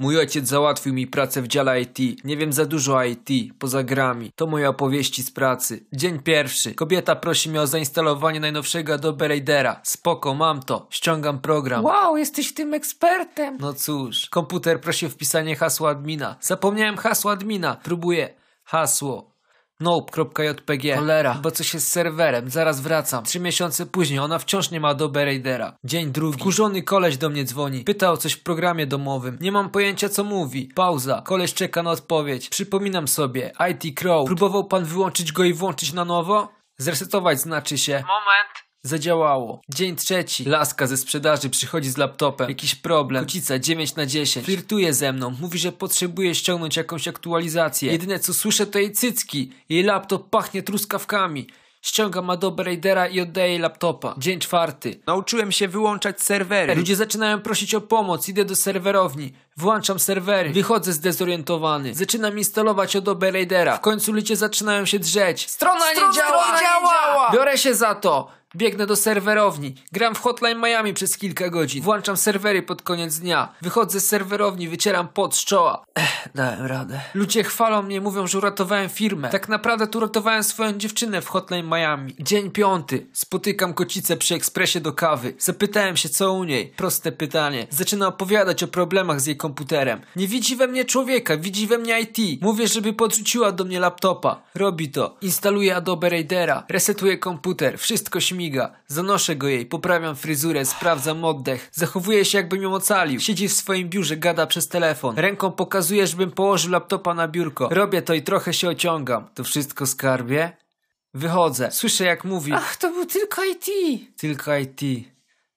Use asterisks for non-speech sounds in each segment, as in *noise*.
Mój ojciec załatwił mi pracę w dziale IT. Nie wiem za dużo IT, poza grami. To moje opowieści z pracy. Dzień pierwszy. Kobieta prosi mnie o zainstalowanie najnowszego Adobe Raidera. Spoko, mam to. Ściągam program. Wow, jesteś tym ekspertem. No cóż, komputer prosi o wpisanie hasła admina. Zapomniałem hasła admina. Próbuję. Hasło. Nope.jpg Cholera, bo coś jest z serwerem, zaraz wracam. Trzy miesiące później, ona wciąż nie ma Adobe Raidera. Dzień drugi. Wkurzony koleś do mnie dzwoni. Pyta o coś w programie domowym. Nie mam pojęcia co mówi. Pauza. Koleś czeka na odpowiedź. Przypominam sobie. IT Crow. Próbował pan wyłączyć go i włączyć na nowo? Zresetować znaczy się. Moment. Zadziałało. Dzień trzeci. Laska ze sprzedaży przychodzi z laptopem. Jakiś problem. Kocica 9 na 10. Flirtuje ze mną. Mówi, że potrzebuje ściągnąć jakąś aktualizację. Jedyne co słyszę to jej cycki. Jej laptop pachnie truskawkami. Ściągam Adobe Raidera i oddaję jej laptopa. Dzień czwarty. Nauczyłem się wyłączać serwery. Ludzie zaczynają prosić o pomoc. Idę do serwerowni. Włączam serwery. Wychodzę zdezorientowany. Zaczynam instalować Adobe Raidera. W końcu ludzie zaczynają się drzeć. Strona, Strona nie działa! nie działa! Biorę się za to. Biegnę do serwerowni. Gram w Hotline Miami przez kilka godzin. Włączam serwery pod koniec dnia. Wychodzę z serwerowni, wycieram pot z czoła. Ech, dałem radę. Ludzie chwalą mnie, mówią, że uratowałem firmę. Tak naprawdę tu uratowałem swoją dziewczynę w Hotline Miami. Dzień piąty. Spotykam kocicę przy ekspresie do kawy. Zapytałem się, co u niej. Proste pytanie. Zaczyna opowiadać o problemach z jej komputerem. Nie widzi we mnie człowieka, widzi we mnie IT. Mówię, żeby podrzuciła do mnie laptopa. Robi to. Instaluje Adobe Raidera. Resetuje komputer. Wszystko śmiga. Zanoszę go jej, poprawiam fryzurę, sprawdzam oddech. Zachowuje się jakbym ją ocalił. Siedzi w swoim biurze, gada przez telefon. Ręką pokazuje, żebym położył laptopa na biurko. Robię to i trochę się ociągam. To wszystko skarbie? Wychodzę. Słyszę jak mówi. Ach, to był tylko IT. Tylko IT.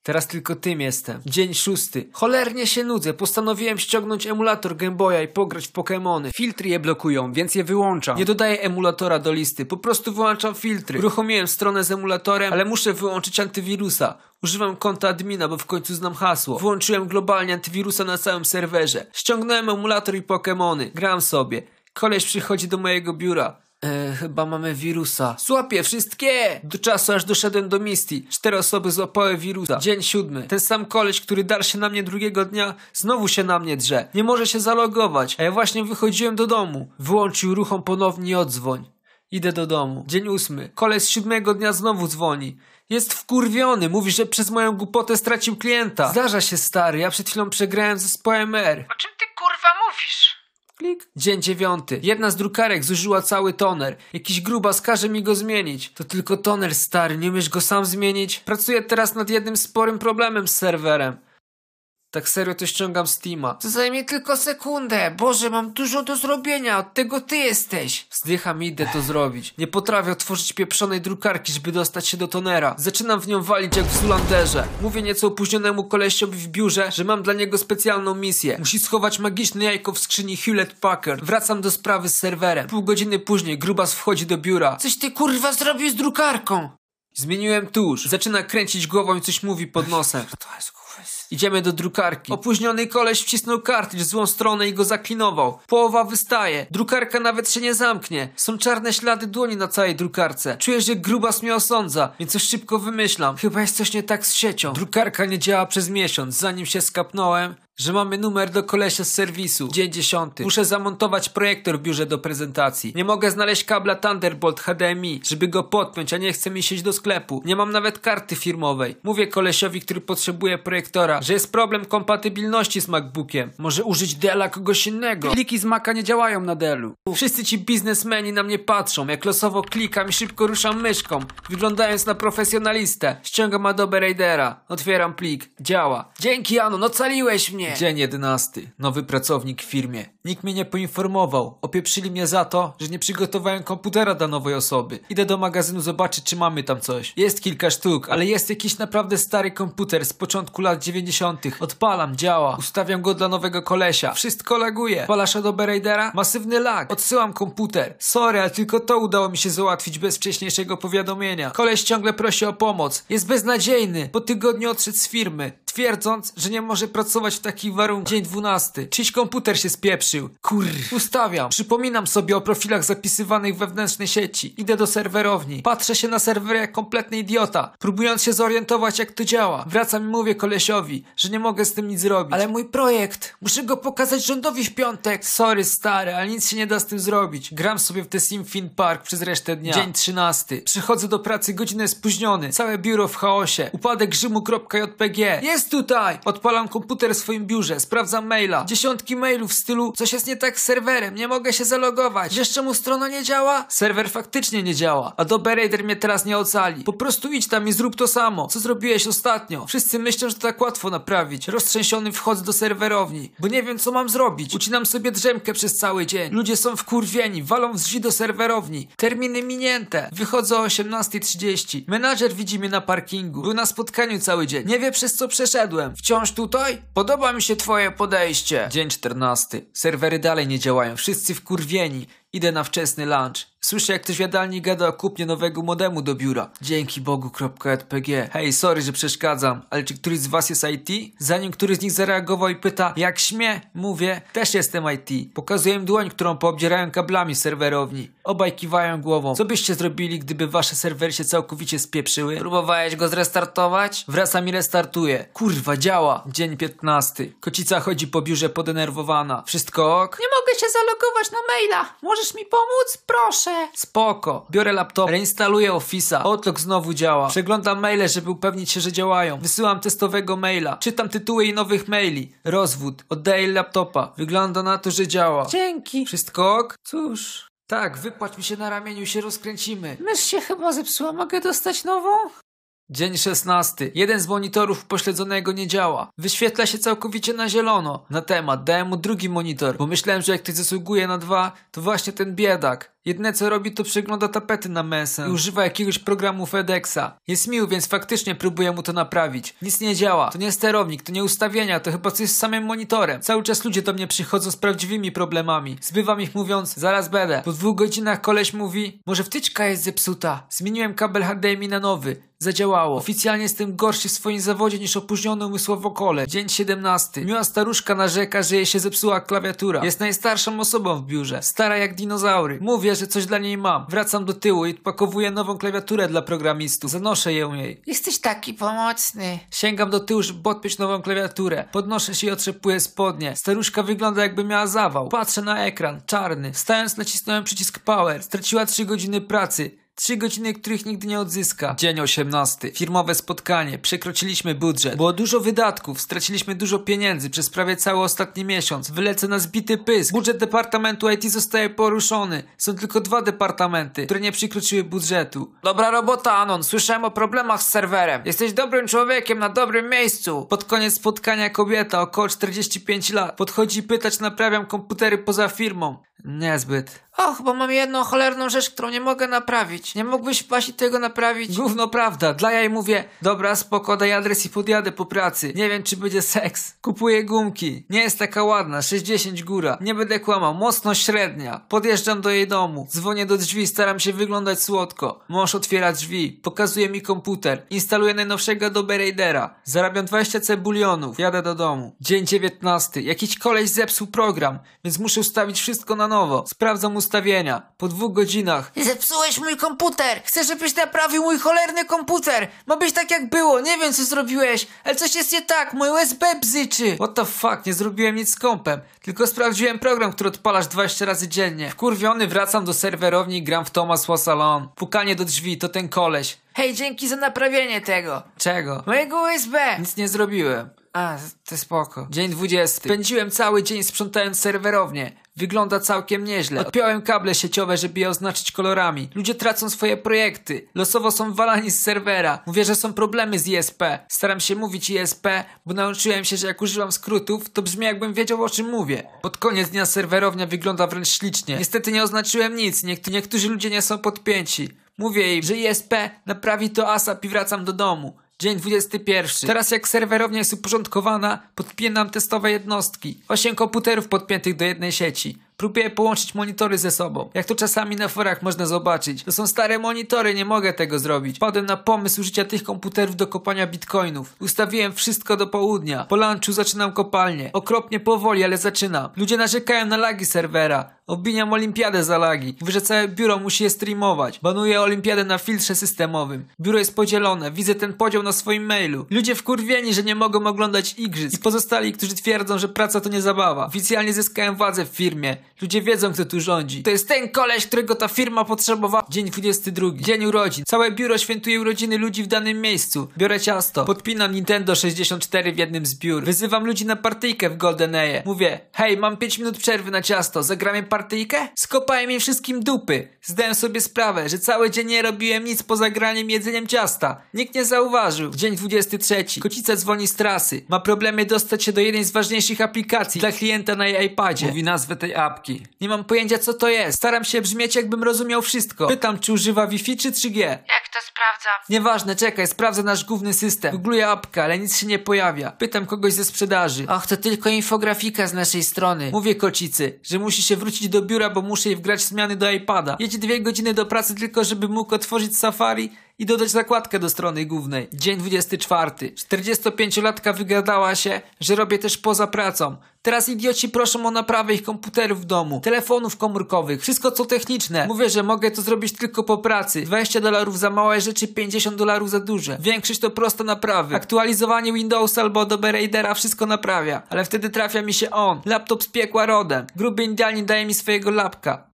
Teraz tylko tym jestem. Dzień szósty. Cholernie się nudzę. Postanowiłem ściągnąć emulator Game Boya i pograć w Pokémony. Filtry je blokują, więc je wyłączam. Nie dodaję emulatora do listy, po prostu wyłączam filtry. Uruchomiłem stronę z emulatorem, ale muszę wyłączyć antywirusa. Używam konta admina, bo w końcu znam hasło. Włączyłem globalnie antywirusa na całym serwerze. Ściągnąłem emulator i Pokémony. Gram sobie. Koleś przychodzi do mojego biura. E, chyba mamy wirusa. Złapię wszystkie! Do czasu aż doszedłem do Misty. Cztery osoby złapały wirusa. Dzień siódmy. Ten sam koleś, który dar się na mnie drugiego dnia, znowu się na mnie drze. Nie może się zalogować, a ja właśnie wychodziłem do domu. Wyłączył ruchom ponownie odzwoń. Idę do domu. Dzień ósmy. Koleś z siódmego dnia znowu dzwoni. Jest wkurwiony, mówi, że przez moją głupotę stracił klienta. Zdarza się stary, ja przed chwilą przegrałem zespołem R. O czym ty kurwa mówisz? Klik. Dzień dziewiąty. Jedna z drukarek zużyła cały toner. Jakiś grubas każe mi go zmienić. To tylko toner stary, nie umiesz go sam zmienić? Pracuję teraz nad jednym sporym problemem z serwerem. Tak serio to ściągam Steama. To zajmie tylko sekundę. Boże, mam dużo do zrobienia. Od tego ty jesteś. Wzdycham i idę to zrobić. Nie potrafię otworzyć pieprzonej drukarki, żeby dostać się do tonera. Zaczynam w nią walić jak w Zulanderze. Mówię nieco opóźnionemu kolesiowi w biurze, że mam dla niego specjalną misję. Musi schować magiczne jajko w skrzyni Hewlett Packard. Wracam do sprawy z serwerem. Pół godziny później grubas wchodzi do biura. Coś ty kurwa zrobił z drukarką. Zmieniłem tusz. Zaczyna kręcić głową i coś mówi pod nosem. To jest. Idziemy do drukarki. Opóźniony koleś wcisnął kartridż w złą stronę i go zaklinował. Połowa wystaje. Drukarka nawet się nie zamknie. Są czarne ślady dłoni na całej drukarce. Czuję, że grubas mnie osądza, więc coś szybko wymyślam. Chyba jest coś nie tak z siecią. Drukarka nie działa przez miesiąc. Zanim się skapnąłem, że mamy numer do kolesia z serwisu. Dzień dziesiąty. Muszę zamontować projektor w biurze do prezentacji. Nie mogę znaleźć kabla Thunderbolt HDMI, żeby go podpiąć, a nie chce mi sieć do sklepu. Nie mam nawet karty firmowej. Mówię kolesiowi, który potrzebuje projektora, że jest problem kompatybilności z MacBookiem. Może użyć Della kogoś innego. Pliki z Maca nie działają na Dellu. Wszyscy ci biznesmeni na mnie patrzą, jak losowo klikam i szybko ruszam myszką, wyglądając na profesjonalistę. Ściągam Adobe Raidera, otwieram plik, działa. Dzięki Anon, ocaliłeś mnie! Dzień jedenasty. Nowy pracownik w firmie. Nikt mnie nie poinformował. Opieprzyli mnie za to, że nie przygotowałem komputera dla nowej osoby. Idę do magazynu zobaczyć, czy mamy tam coś. Jest kilka sztuk, ale jest jakiś naprawdę stary komputer z początku lat 90. Odpalam, działa. Ustawiam go dla nowego kolesia. Wszystko laguje. Odpalasz Adobe Raidera? Masywny lag. Odsyłam komputer. Sorry, ale tylko to udało mi się załatwić bez wcześniejszego powiadomienia. Koleś ciągle prosi o pomoc. Jest beznadziejny. Po tygodniu odszedł z firmy. Twierdząc, że nie może pracować w takich warunkach. Dzień 12. Czyś komputer się spieprzył. Kur. Ustawiam. Przypominam sobie o profilach zapisywanych wewnętrznej sieci. Idę do serwerowni. Patrzę się na serwer jak kompletny idiota, próbując się zorientować jak to działa. Wracam i mówię kolesiowi, że nie mogę z tym nic zrobić. Ale mój projekt, muszę go pokazać rządowi w piątek. Sorry stary, ale nic się nie da z tym zrobić. Gram sobie w The Sim Fin Park przez resztę dnia. Dzień 13. Przychodzę do pracy godzinę spóźniony. Całe biuro w chaosie. Upadek Rzymu.jpg. Jest tutaj! Odpalam komputer w swoim biurze. Sprawdzam maila. Dziesiątki mailów w stylu coś jest nie tak z serwerem, nie mogę się zalogować. Wiesz czemu strona nie działa? Serwer faktycznie nie działa. Adobe Raider mnie teraz nie ocali. Po prostu idź tam i zrób to samo. Co zrobiłeś ostatnio? Wszyscy myślą, że to tak łatwo naprawić. Roztrzęsiony wchodzę do serwerowni, bo nie wiem co mam zrobić. Ucinam sobie drzemkę przez cały dzień. Ludzie są wkurwieni, walą z drzwi do serwerowni. Terminy minięte. Wychodzę o 18.30. Menadżer widzi mnie na parkingu. Był na spotkaniu cały dzień. Nie wie przez co przeszedłem. Wciąż tutaj? Podoba mi się twoje podejście. Dzień 14. Serwery dalej nie działają. Wszyscy wkurwieni. Idę na wczesny lunch. Słyszę, jak ktoś w jadalni gada o kupnie nowego modemu do biura. Dzięki Bogu.jpg. Hej, sorry, że przeszkadzam, ale czy któryś z was jest IT? Zanim któryś z nich zareagował i pyta, jak śmie, mówię, też jestem IT. Pokazuję im dłoń, którą poobdzierają kablami serwerowni. Obaj kiwają głową. Co byście zrobili, gdyby wasze serwery się całkowicie spieprzyły? Próbowałeś go zrestartować? Wracam i restartuję. Kurwa, działa. Dzień 15. Kocica chodzi po biurze podenerwowana. Wszystko ok? Nie mogę się zalogować na maila. Możesz mi pomóc? Proszę. Spoko. Biorę laptop, reinstaluję Office'a. Outlook znowu działa. Przeglądam maile, żeby upewnić się, że działają. Wysyłam testowego maila. Czytam tytuły i nowych maili. Rozwód. Oddaję laptopa. Wygląda na to, że działa. Dzięki. Wszystko ok? Cóż. Tak, wypłać mi się na ramieniu się rozkręcimy. Mysz się chyba zepsuła. Mogę dostać nową? Dzień 16. Jeden z monitorów pośledzonego nie działa. Wyświetla się całkowicie na zielono. Na temat. Dałem mu drugi monitor, bo myślałem, że jak ktoś zasługuje na dwa, to właśnie ten biedak. Jedne co robi to przegląda tapety na mesę i używa jakiegoś programu FedExa. Jest miły, więc faktycznie próbuję mu to naprawić. Nic nie działa. To nie sterownik, to nie ustawienia, to chyba coś z samym monitorem. Cały czas ludzie do mnie przychodzą z prawdziwymi problemami. Zbywam ich mówiąc, zaraz będę. Po dwóch godzinach koleś mówi, może wtyczka jest zepsuta. Zmieniłem kabel HDMI na nowy. Zadziałało. Oficjalnie jestem gorszy w swoim zawodzie niż opóźniony umysłowo kole. Dzień 17. Miła staruszka narzeka, że jej się zepsuła klawiatura. Jest najstarszą osobą w biurze. Stara jak dinozaury. Mówię, że coś dla niej mam. Wracam do tyłu i odpakowuję nową klawiaturę dla programistów. Zanoszę ją jej. Jesteś taki pomocny. Sięgam do tyłu, żeby podpiąć nową klawiaturę. Podnoszę się i otrzepuję spodnie. Staruszka wygląda jakby miała zawał. Patrzę na ekran, czarny. Wstając nacisnąłem przycisk power. Straciła 3 godziny pracy. Trzy godziny, których nigdy nie odzyska. Dzień 18. Firmowe spotkanie. Przekroczyliśmy budżet. Było dużo wydatków. Straciliśmy dużo pieniędzy przez prawie cały ostatni miesiąc. Wylecę na zbity pysk. Budżet Departamentu IT zostaje poruszony. Są tylko dwa departamenty, które nie przekroczyły budżetu. Dobra robota, Anon. Słyszałem o problemach z serwerem. Jesteś dobrym człowiekiem na dobrym miejscu. Pod koniec spotkania kobieta, około 45 lat, podchodzi i pyta, czy naprawiam komputery poza firmą. Niezbyt. Och, bo mam jedną cholerną rzecz, którą nie mogę naprawić. Nie mógłbyś właśnie tego naprawić? Gówno prawda. Dla jej mówię, dobra, spoko, daj adres i podjadę po pracy. Nie wiem, czy będzie seks. Kupuję gumki. Nie jest taka ładna, 60 góra. Nie będę kłamał, mocno średnia. Podjeżdżam do jej domu. Dzwonię do drzwi, staram się wyglądać słodko. Mąż otwiera drzwi, pokazuje mi komputer. Instaluję najnowszego Adobe Raidera. Zarabiam 20 cebulionów. Jadę do domu. Dzień 19. Jakiś koleś zepsuł program, więc muszę ustawić wszystko na nowo. Sprawdzam ustawienia. Po dwóch godzinach Zepsułeś mój komputer! Chcę, żebyś naprawił mój cholerny komputer! Ma być tak jak było, nie wiem co zrobiłeś, ale coś jest nie tak, mój USB bzyczy! What the fuck, nie zrobiłem nic z kompem. Tylko sprawdziłem program, który odpalasz 20 razy dziennie. Wkurwiony wracam do serwerowni i gram w Thomas Wassalon. Pukanie do drzwi, to ten koleś. Hej, dzięki za naprawienie tego! Czego? Mojego USB! Nic nie zrobiłem. A, to spoko. Dzień 20. Spędziłem cały dzień sprzątając serwerownię. Wygląda całkiem nieźle. Odpiąłem kable sieciowe, żeby je oznaczyć kolorami. Ludzie tracą swoje projekty. Losowo są walani z serwera. Mówię, że są problemy z ISP. Staram się mówić ISP, bo nauczyłem się, że jak używam skrótów, to brzmi jakbym wiedział o czym mówię. Pod koniec dnia serwerownia wygląda wręcz ślicznie. Niestety nie oznaczyłem nic. Niekt- niektórzy ludzie nie są podpięci. Mówię jej, że ISP naprawi to ASAP i wracam do domu. Dzień 21. Teraz jak serwerownia jest uporządkowana, podpinam testowe jednostki. Osiem komputerów podpiętych do jednej sieci. Próbuję połączyć monitory ze sobą. Jak to czasami na forach można zobaczyć. To są stare monitory, nie mogę tego zrobić. Padłem na pomysł użycia tych komputerów do kopania bitcoinów. Ustawiłem wszystko do południa. Po lunchu zaczynam kopalnię. Okropnie powoli, ale zaczynam. Ludzie narzekają na lagi serwera. Obwiniam olimpiadę za lagi. Mówię, że całe biuro musi je streamować. Banuję olimpiadę na filtrze systemowym. Biuro jest podzielone. Widzę ten podział na swoim mailu. Ludzie wkurwieni, że nie mogą oglądać igrzysk. I pozostali, którzy twierdzą, że praca to nie zabawa. Oficjalnie zyskałem władzę w firmie. Ludzie wiedzą, kto tu rządzi. To jest ten koleś, którego ta firma potrzebowała. Dzień 22. Dzień urodzin. Całe biuro świętuje urodziny ludzi w danym miejscu. Biorę ciasto. Podpinam Nintendo 64 w jednym z biur. Wyzywam ludzi na partyjkę w GoldenEye. Mówię, hej, mam 5 minut przerwy na ciasto. Zagramy partyjkę? Skopałem im wszystkim dupy. Zdałem sobie sprawę, że cały dzień nie robiłem nic poza graniem jedzeniem ciasta. Nikt nie zauważył. Dzień 23. Kocica dzwoni z trasy. Ma problemy dostać się do jednej z ważniejszych aplikacji dla klienta na jej iPadzie. Mówi nazwę tej apki. Nie mam pojęcia co to jest. Staram się brzmieć jakbym rozumiał wszystko. Pytam czy używa Wi-Fi czy 3G. Jak to sprawdzam? Nieważne, czekaj, sprawdzę nasz główny system. Googluję apkę, ale nic się nie pojawia. Pytam kogoś ze sprzedaży. Och, to tylko infografika z naszej strony. Mówię kocicy, że musi się wrócić do biura, bo muszę jej wgrać zmiany do iPada. Jedzie dwie godziny do pracy tylko, żeby mógł otworzyć Safari i dodać zakładkę do strony głównej. Dzień 24. 45-latka wygadała się, że robię też poza pracą. Teraz idioci proszą o naprawę ich komputerów w domu, telefonów komórkowych, wszystko co techniczne. Mówię, że mogę to zrobić tylko po pracy. 20 dolarów za małe rzeczy, 50 dolarów za duże. Większość to proste naprawy. Aktualizowanie Windowsa albo Adobe Raidera wszystko naprawia. Ale wtedy trafia mi się on. Laptop z piekła rodem. Gruby Indianin daje mi swojego lapka.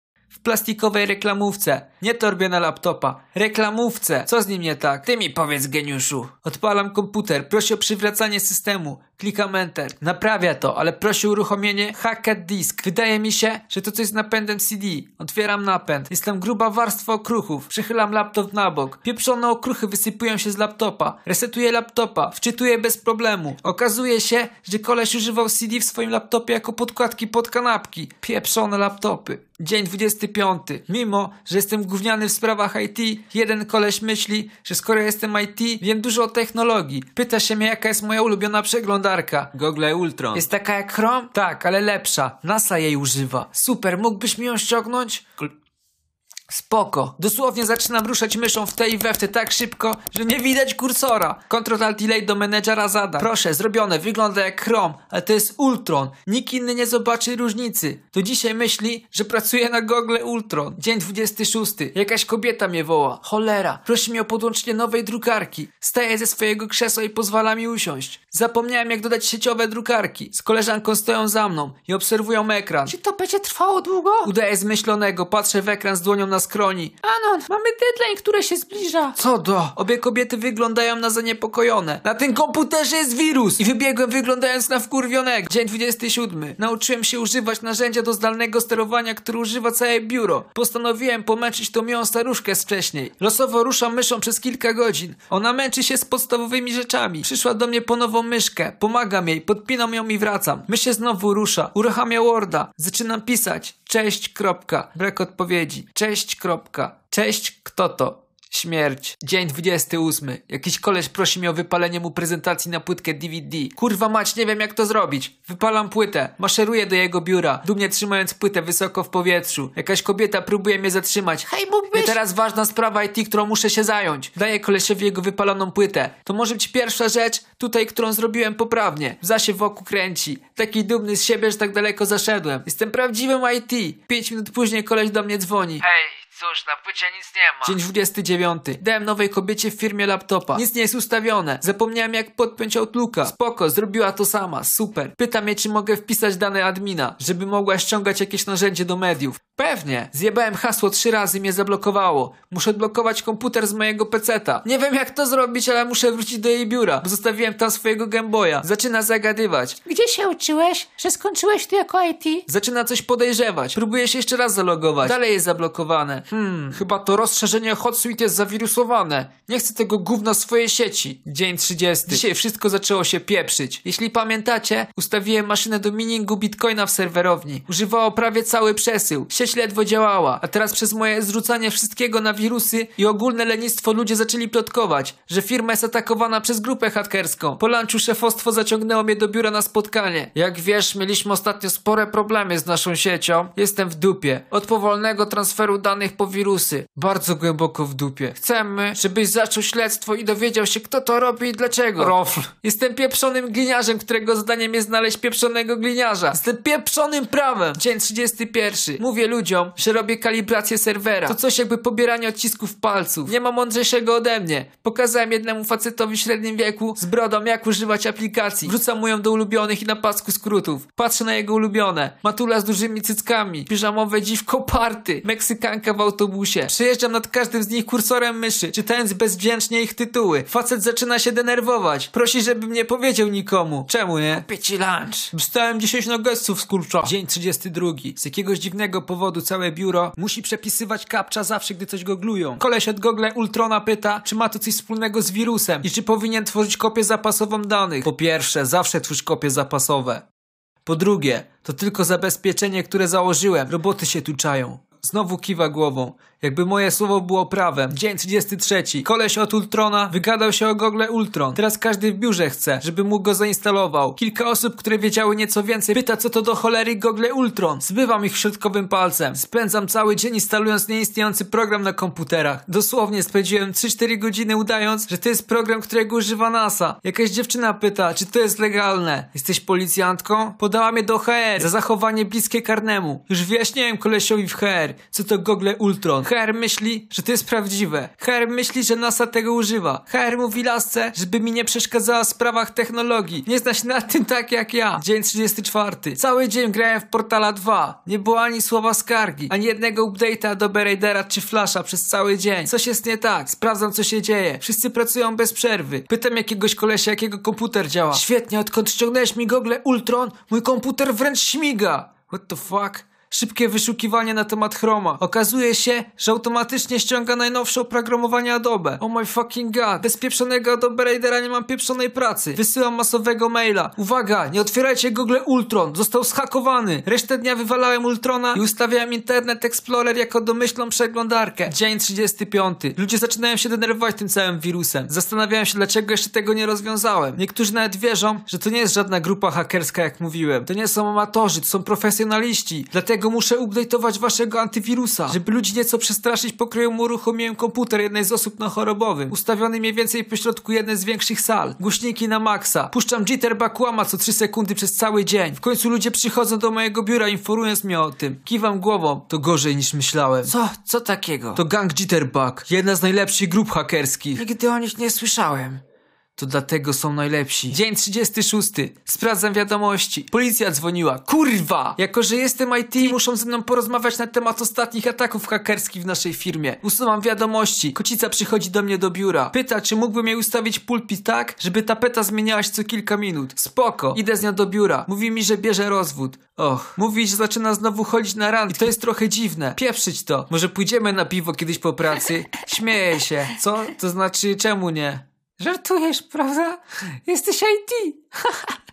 Plastikowej reklamówce. Nie torbie na laptopa. Reklamówce. Co z nim nie tak? Ty mi powiedz, geniuszu. Odpalam komputer. Prosi o przywracanie systemu. Klikam Enter. Naprawia to, ale prosi uruchomienie Hacked Disk. Wydaje mi się, że to coś z napędem CD. Otwieram napęd. Jest tam gruba warstwa okruchów. Przechylam laptop na bok. Pieprzone okruchy wysypują się z laptopa. Resetuję laptopa. Wczytuję bez problemu. Okazuje się, że koleś używał CD w swoim laptopie jako podkładki pod kanapki. Pieprzone laptopy. Dzień 25. Mimo, że jestem gówniany w sprawach IT, jeden koleś myśli, że skoro jestem IT, wiem dużo o technologii. Pyta się mnie, jaka jest moja ulubiona przeglądarka. Google Ultron. Jest taka jak Chrome? Tak, ale lepsza. NASA jej używa. Super, mógłbyś mi ją ściągnąć? Spoko. Dosłownie zaczynam ruszać myszą w te i we w te tak szybko, że nie widać kursora. Ctrl Alt Delay do menedżera zadań. Proszę, zrobione. Wygląda jak Chrome, ale to jest Ultron. Nikt inny nie zobaczy różnicy. To dzisiaj myśli, że pracuje na Google Ultron. Dzień 26. Jakaś kobieta mnie woła. Cholera. Prosi mnie o podłączenie nowej drukarki. Staję ze swojego krzesła i pozwala mi usiąść. Zapomniałem jak dodać sieciowe drukarki. Z koleżanką stoją za mną i obserwują ekran. Czy to będzie trwało długo? Udaję zmyślonego, patrzę w ekran z dłonią na skroni. Anon, mamy deadline, który się zbliża. Co do? Obie kobiety wyglądają na zaniepokojone. Na tym komputerze jest wirus! I wybiegłem wyglądając na wkurwionego. Dzień 27. Nauczyłem się używać narzędzia do zdalnego sterowania, które używa całe biuro. Postanowiłem pomęczyć tą miłą staruszkę z wcześniej. Losowo ruszam myszą przez kilka godzin. Ona męczy się z podstawowymi rzeczami. Przyszła do mnie po nową myszkę. Pomagam jej, podpinam ją i wracam. Mysz się znowu rusza. Uruchamia Worda. Zaczynam pisać. Cześć, kropka. Brak odpowiedzi. Cześć, kropka. Cześć, kto to? Śmierć. Dzień 28. Jakiś koleś prosi mnie o wypalenie mu prezentacji na płytkę DVD. Kurwa mać, nie wiem jak to zrobić. Wypalam płytę. Maszeruję do jego biura, dumnie trzymając płytę wysoko w powietrzu. Jakaś kobieta próbuje mnie zatrzymać. Hej, I mógłbyś... teraz ważna sprawa IT, którą muszę się zająć. Daję kolesiowi jego wypaloną płytę. To może być pierwsza rzecz tutaj, którą zrobiłem poprawnie. Wza się wokół kręci. Taki dumny z siebie, że tak daleko zaszedłem. Jestem prawdziwym IT. Pięć minut później koleś do mnie dzwoni. Hej, cóż, na płycie nic nie ma. Dzień 29. Dałem nowej kobiecie w firmie laptopa. Nic nie jest ustawione. Zapomniałem jak podpiąć Outlooka. Spoko, zrobiła to sama. Super. Pyta mnie, czy mogę wpisać dane admina, żeby mogła ściągać jakieś narzędzie do mediów. Pewnie. Zjebałem hasło trzy razy i mnie zablokowało. Muszę odblokować komputer z mojego peceta. Nie wiem jak to zrobić, ale muszę wrócić do jej biura, bo zostawiłem tam swojego Gameboya. Zaczyna zagadywać. Gdzie się uczyłeś, że skończyłeś tu jako IT? Zaczyna coś podejrzewać. Próbuje się jeszcze raz zalogować. Dalej jest zablokowane. Hmm, chyba to rozszerzenie HotSuite jest zawirusowane. Nie chcę tego gówna swojej sieci. Dzień 30. Dzisiaj wszystko zaczęło się pieprzyć. Jeśli pamiętacie, ustawiłem maszynę do miningu bitcoina w serwerowni. Używało prawie cały przesył. Sieć ledwo działała, a teraz przez moje zrzucanie wszystkiego na wirusy i ogólne lenistwo ludzie zaczęli plotkować, że firma jest atakowana przez grupę hakerską. Po lunchu szefostwo zaciągnęło mnie do biura na spotkanie. Jak wiesz, mieliśmy ostatnio spore problemy z naszą siecią. Jestem w dupie. Od powolnego transferu danych po wirusy. Bardzo głęboko w dupie. Chcemy, żebyś zaczął śledztwo i dowiedział się, kto to robi i dlaczego. Rofl. Jestem pieprzonym gliniarzem, którego zadaniem jest znaleźć pieprzonego gliniarza. Jestem pieprzonym prawem. Dzień 31. Mówię ludziom, że robię kalibrację serwera. To coś jakby pobieranie odcisków palców. Nie ma mądrzejszego ode mnie. Pokazałem jednemu facetowi w średnim wieku z brodą, jak używać aplikacji. Wrzucam mu ją do ulubionych i na pasku skrótów. Patrzę na jego ulubione. Matula z dużymi cyckami. Piżamowe dziwko party. Meksykanka w autobusie. Przejeżdżam nad każdym z nich kursorem myszy, czytając bezwdzięcznie ich tytuły. Facet zaczyna się denerwować. Prosi, żebym nie powiedział nikomu. Czemu nie? Kupię ci lunch. Wstałem 10 nuggetsów z kurcza. Dzień 32. Z jakiegoś dziwnego powodu całe biuro musi przepisywać kapcza zawsze, gdy coś goglują. Koleś od Google Ultrona pyta, czy ma to coś wspólnego z wirusem i czy powinien tworzyć kopię zapasową danych. Po pierwsze, zawsze twórz kopie zapasowe. Po drugie, to tylko zabezpieczenie, które założyłem. Roboty się tu czają. Znowu kiwa głową. Jakby moje słowo było prawem. Dzień 33. Koleś od Ultrona wygadał się o Google Ultron. Teraz każdy w biurze chce, żeby mu go zainstalował. Kilka osób, które wiedziały nieco więcej, pyta co to do cholery Google Ultron. Zbywam ich środkowym palcem. Spędzam cały dzień instalując nieistniejący program na komputerach. Dosłownie spędziłem 3-4 godziny udając, że to jest program, którego używa NASA. Jakaś dziewczyna pyta, czy to jest legalne. Jesteś policjantką? Podała mnie do HR za zachowanie bliskie karnemu. Już wyjaśniłem kolesiowi w HR, co to Google Ultron. HR myśli, że to jest prawdziwe. HR myśli, że NASA tego używa. HR mówi lasce, żeby mi nie przeszkadzała w sprawach technologii. Nie zna się na tym tak jak ja. Dzień 34. Cały dzień grałem w Portala 2. Nie było ani słowa skargi, ani jednego update'a do Raidera czy Flasha przez cały dzień. Coś jest nie tak. Sprawdzam co się dzieje. Wszyscy pracują bez przerwy. Pytam jakiegoś kolesia, jakiego komputer działa. Świetnie, odkąd ściągnąłeś mi Google Ultron, mój komputer wręcz śmiga. What the fuck? Szybkie wyszukiwanie na temat Chroma. Okazuje się, że automatycznie ściąga najnowsze oprogramowanie Adobe. Oh my fucking god. Bez pieprzonego Adobe Raidera nie mam pieprzonej pracy. Wysyłam masowego maila. Uwaga, nie otwierajcie Google Ultron. Został zhakowany. Resztę dnia wywalałem Ultrona i ustawiałem Internet Explorer jako domyślną przeglądarkę. Dzień 35. Ludzie zaczynają się denerwować tym całym wirusem. Zastanawiałem się, dlaczego jeszcze tego nie rozwiązałem. Niektórzy nawet wierzą, że to nie jest żadna grupa hakerska, jak mówiłem. To nie są amatorzy, to są profesjonaliści. Dlatego muszę update'ować waszego antywirusa. Żeby ludzi nieco przestraszyć, pokryją uruchomiłem komputer jednej z osób na chorobowym. Ustawiony mniej więcej pośrodku jednej z większych sal. Głośniki na maksa. Puszczam jitterbug łama co 3 sekundy przez cały dzień. W końcu ludzie przychodzą do mojego biura informując mnie o tym. Kiwam głową. To gorzej niż myślałem. Co? Co takiego? To gang Jitterbug. Jedna z najlepszych grup hakerskich. Nigdy o nich nie słyszałem. To dlatego są najlepsi. Dzień 36. Sprawdzam wiadomości. Policja dzwoniła. Kurwa! Jako, że jestem IT, muszą ze mną porozmawiać na temat ostatnich ataków hakerskich w naszej firmie. Usuwam wiadomości. Kocica przychodzi do mnie do biura. Pyta, czy mógłbym jej ustawić pulpit tak, żeby tapeta zmieniała się co kilka minut. Spoko. Idę z nią do biura. Mówi mi, że bierze rozwód. Och. Mówi, że zaczyna znowu chodzić na randki. To jest trochę dziwne. Pieprzyć to. Może pójdziemy na piwo kiedyś po pracy? Śmieję się. Co? To znaczy, czemu nie? Żartujesz, prawda? Jesteś IT. *laughs*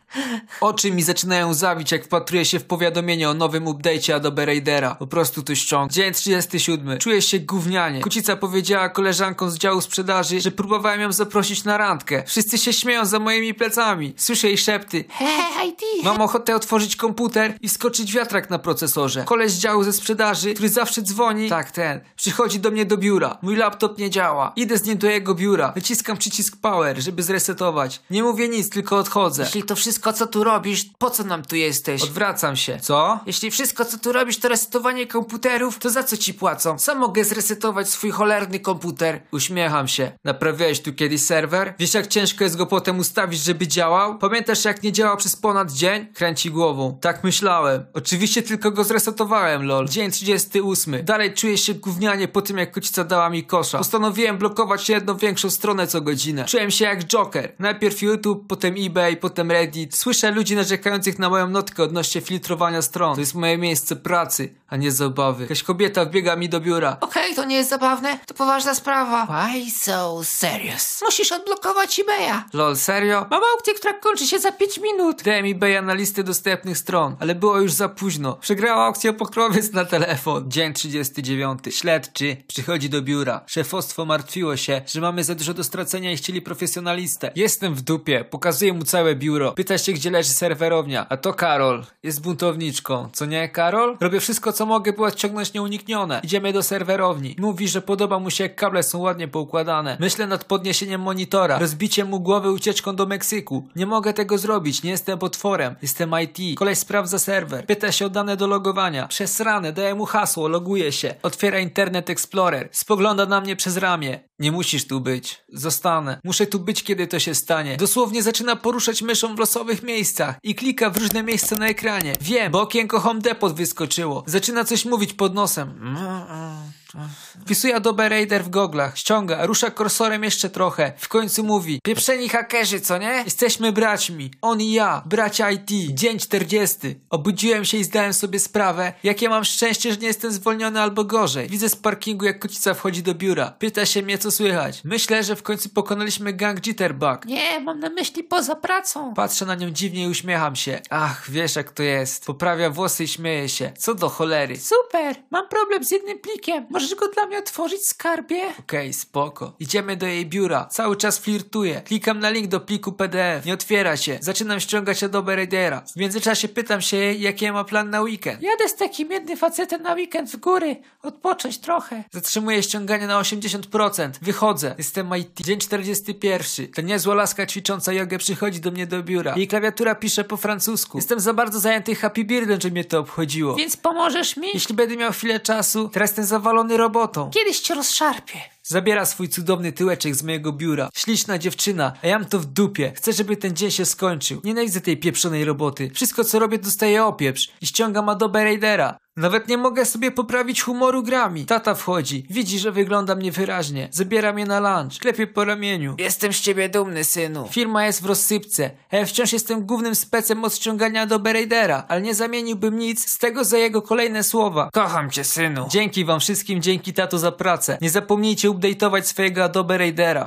Oczy mi zaczynają zawić, jak wpatruję się w powiadomienie o nowym update'cie Adobe Raidera. Po prostu to ściąg. Dzień 37. Czuję się gównianie. Kucica powiedziała koleżankom z działu sprzedaży, że próbowałem ją zaprosić na randkę. Wszyscy się śmieją za moimi plecami. Słyszę jej szepty. Hej, IT. Mam ochotę otworzyć komputer i skoczyć wiatrak na procesorze. Koleś z działu ze sprzedaży, który zawsze dzwoni, tak ten, przychodzi do mnie do biura. Mój laptop nie działa. Idę z nim do jego biura. Wyciskam przycisk power, żeby zresetować. Nie mówię nic, tylko odchodzę. Jeśli to wszystko, co tu robisz, po co nam tu jesteś? Odwracam się. Co? Jeśli wszystko, co tu robisz, to resetowanie komputerów, to za co ci płacą? Sam mogę zresetować swój cholerny komputer. Uśmiecham się. Naprawiałeś tu kiedyś serwer? Wiesz jak ciężko jest go potem ustawić, żeby działał? Pamiętasz jak nie działał przez ponad dzień? Kręci głową. Tak myślałem. Oczywiście tylko go zresetowałem, lol. Dzień 38. Dalej czuję się gównianie po tym jak kocica dała mi kosza. Postanowiłem blokować jedną większą stronę co godzinę. Czułem się jak Joker. Najpierw YouTube, potem eBay, potem Reddit, Słyszę ludzi narzekających na moją notkę odnośnie filtrowania stron. To jest moje miejsce pracy, a nie zabawy. Jakaś kobieta wbiega mi do biura. Okej, to nie jest zabawne, to poważna sprawa. Why so serious? Musisz odblokować eBaya. Lol, serio? Mam aukcję, która kończy się za 5 minut. Dałem eBaya na listę dostępnych stron, ale było już za późno. Przegrała aukcję pokrowiec na telefon. Dzień 39. Śledczy przychodzi do biura. Szefostwo martwiło się, że mamy za dużo do stracenia i chcieli profesjonalistę. Jestem w dupie, pokazuję mu całe biuro. Pyta się, gdzie leży serwerownia. A to Karol. Jest buntowniczką. Co nie, Karol? Robię wszystko, co mogę, by odciągnąć nieuniknione. Idziemy do serwerowni. Mówi, że podoba mu się, jak kable są ładnie poukładane. Myślę nad podniesieniem monitora, rozbiciem mu głowy ucieczką do Meksyku. Nie mogę tego zrobić, nie jestem potworem. Jestem IT. Koleś sprawdza serwer. Pyta się o dane do logowania. Przesrane, daję mu hasło, loguje się. Otwiera Internet Explorer. Spogląda na mnie przez ramię. Nie musisz tu być. Zostanę. Muszę tu być, kiedy to się stanie. Dosłownie zaczyna poruszać myszą w losowych miejscach i klika w różne miejsca na ekranie. Wiem, bo okienko Home Depot wyskoczyło. Zaczyna coś mówić pod nosem. Wpisuje Adobe Raider w goglach, ściąga, rusza kursorem jeszcze trochę. W końcu mówi: Pieprzeni hakerzy, co nie? Jesteśmy braćmi. On i ja, bracia IT. Dzień 40. Obudziłem się i zdałem sobie sprawę, jakie mam szczęście, że nie jestem zwolniony albo gorzej. Widzę z parkingu, jak kocica wchodzi do biura. Pyta się mnie, co słychać. Myślę, że w końcu pokonaliśmy gang Jitterbug. Nie, mam na myśli poza pracą. Patrzę na nią dziwnie i uśmiecham się. Ach, wiesz jak to jest. Poprawia włosy i śmieje się. Co do cholery. Super, mam problem z jednym plikiem. Możesz go dla mnie otworzyć, skarbie? Okej, spoko. Idziemy do jej biura. Cały czas flirtuję. Klikam na link do pliku PDF. Nie otwiera się. Zaczynam ściągać Adobe Raidera. W międzyczasie pytam się jej, jaki ma plan na weekend. Jadę z takim jednym facetem na weekend w góry. Odpocząć trochę. Zatrzymuję ściąganie na 80%. Wychodzę. Jestem IT. Dzień 41. Ta niezła laska ćwicząca jogę przychodzi do mnie do biura. Jej klawiatura pisze po francusku. Jestem za bardzo zajęty Happy Beardem, żeby mnie to obchodziło. Więc pomożesz mi? Jeśli będę miał chwilę czasu, teraz jestem zawalony robotą. Kiedyś cię rozszarpię. Zabiera swój cudowny tyłeczek z mojego biura. Śliczna dziewczyna, a ja mam to w dupie. Chcę, żeby ten dzień się skończył. Nienawidzę tej pieprzonej roboty. Wszystko co robię dostaję opieprz i ściągam Adobe Raidera. Nawet nie mogę sobie poprawić humoru grami. Tata wchodzi, widzi, że wyglądam niewyraźnie. Zabiera mnie na lunch, klepie po ramieniu. Jestem z ciebie dumny, synu. Firma jest w rozsypce, a ja wciąż jestem głównym specem od ściągania Adobe Raidera, ale nie zamieniłbym nic z tego za jego kolejne słowa. Kocham cię, synu. Dzięki wam wszystkim, dzięki tato za pracę. Nie zapomnijcie update'ować swojego Adobe Raidera.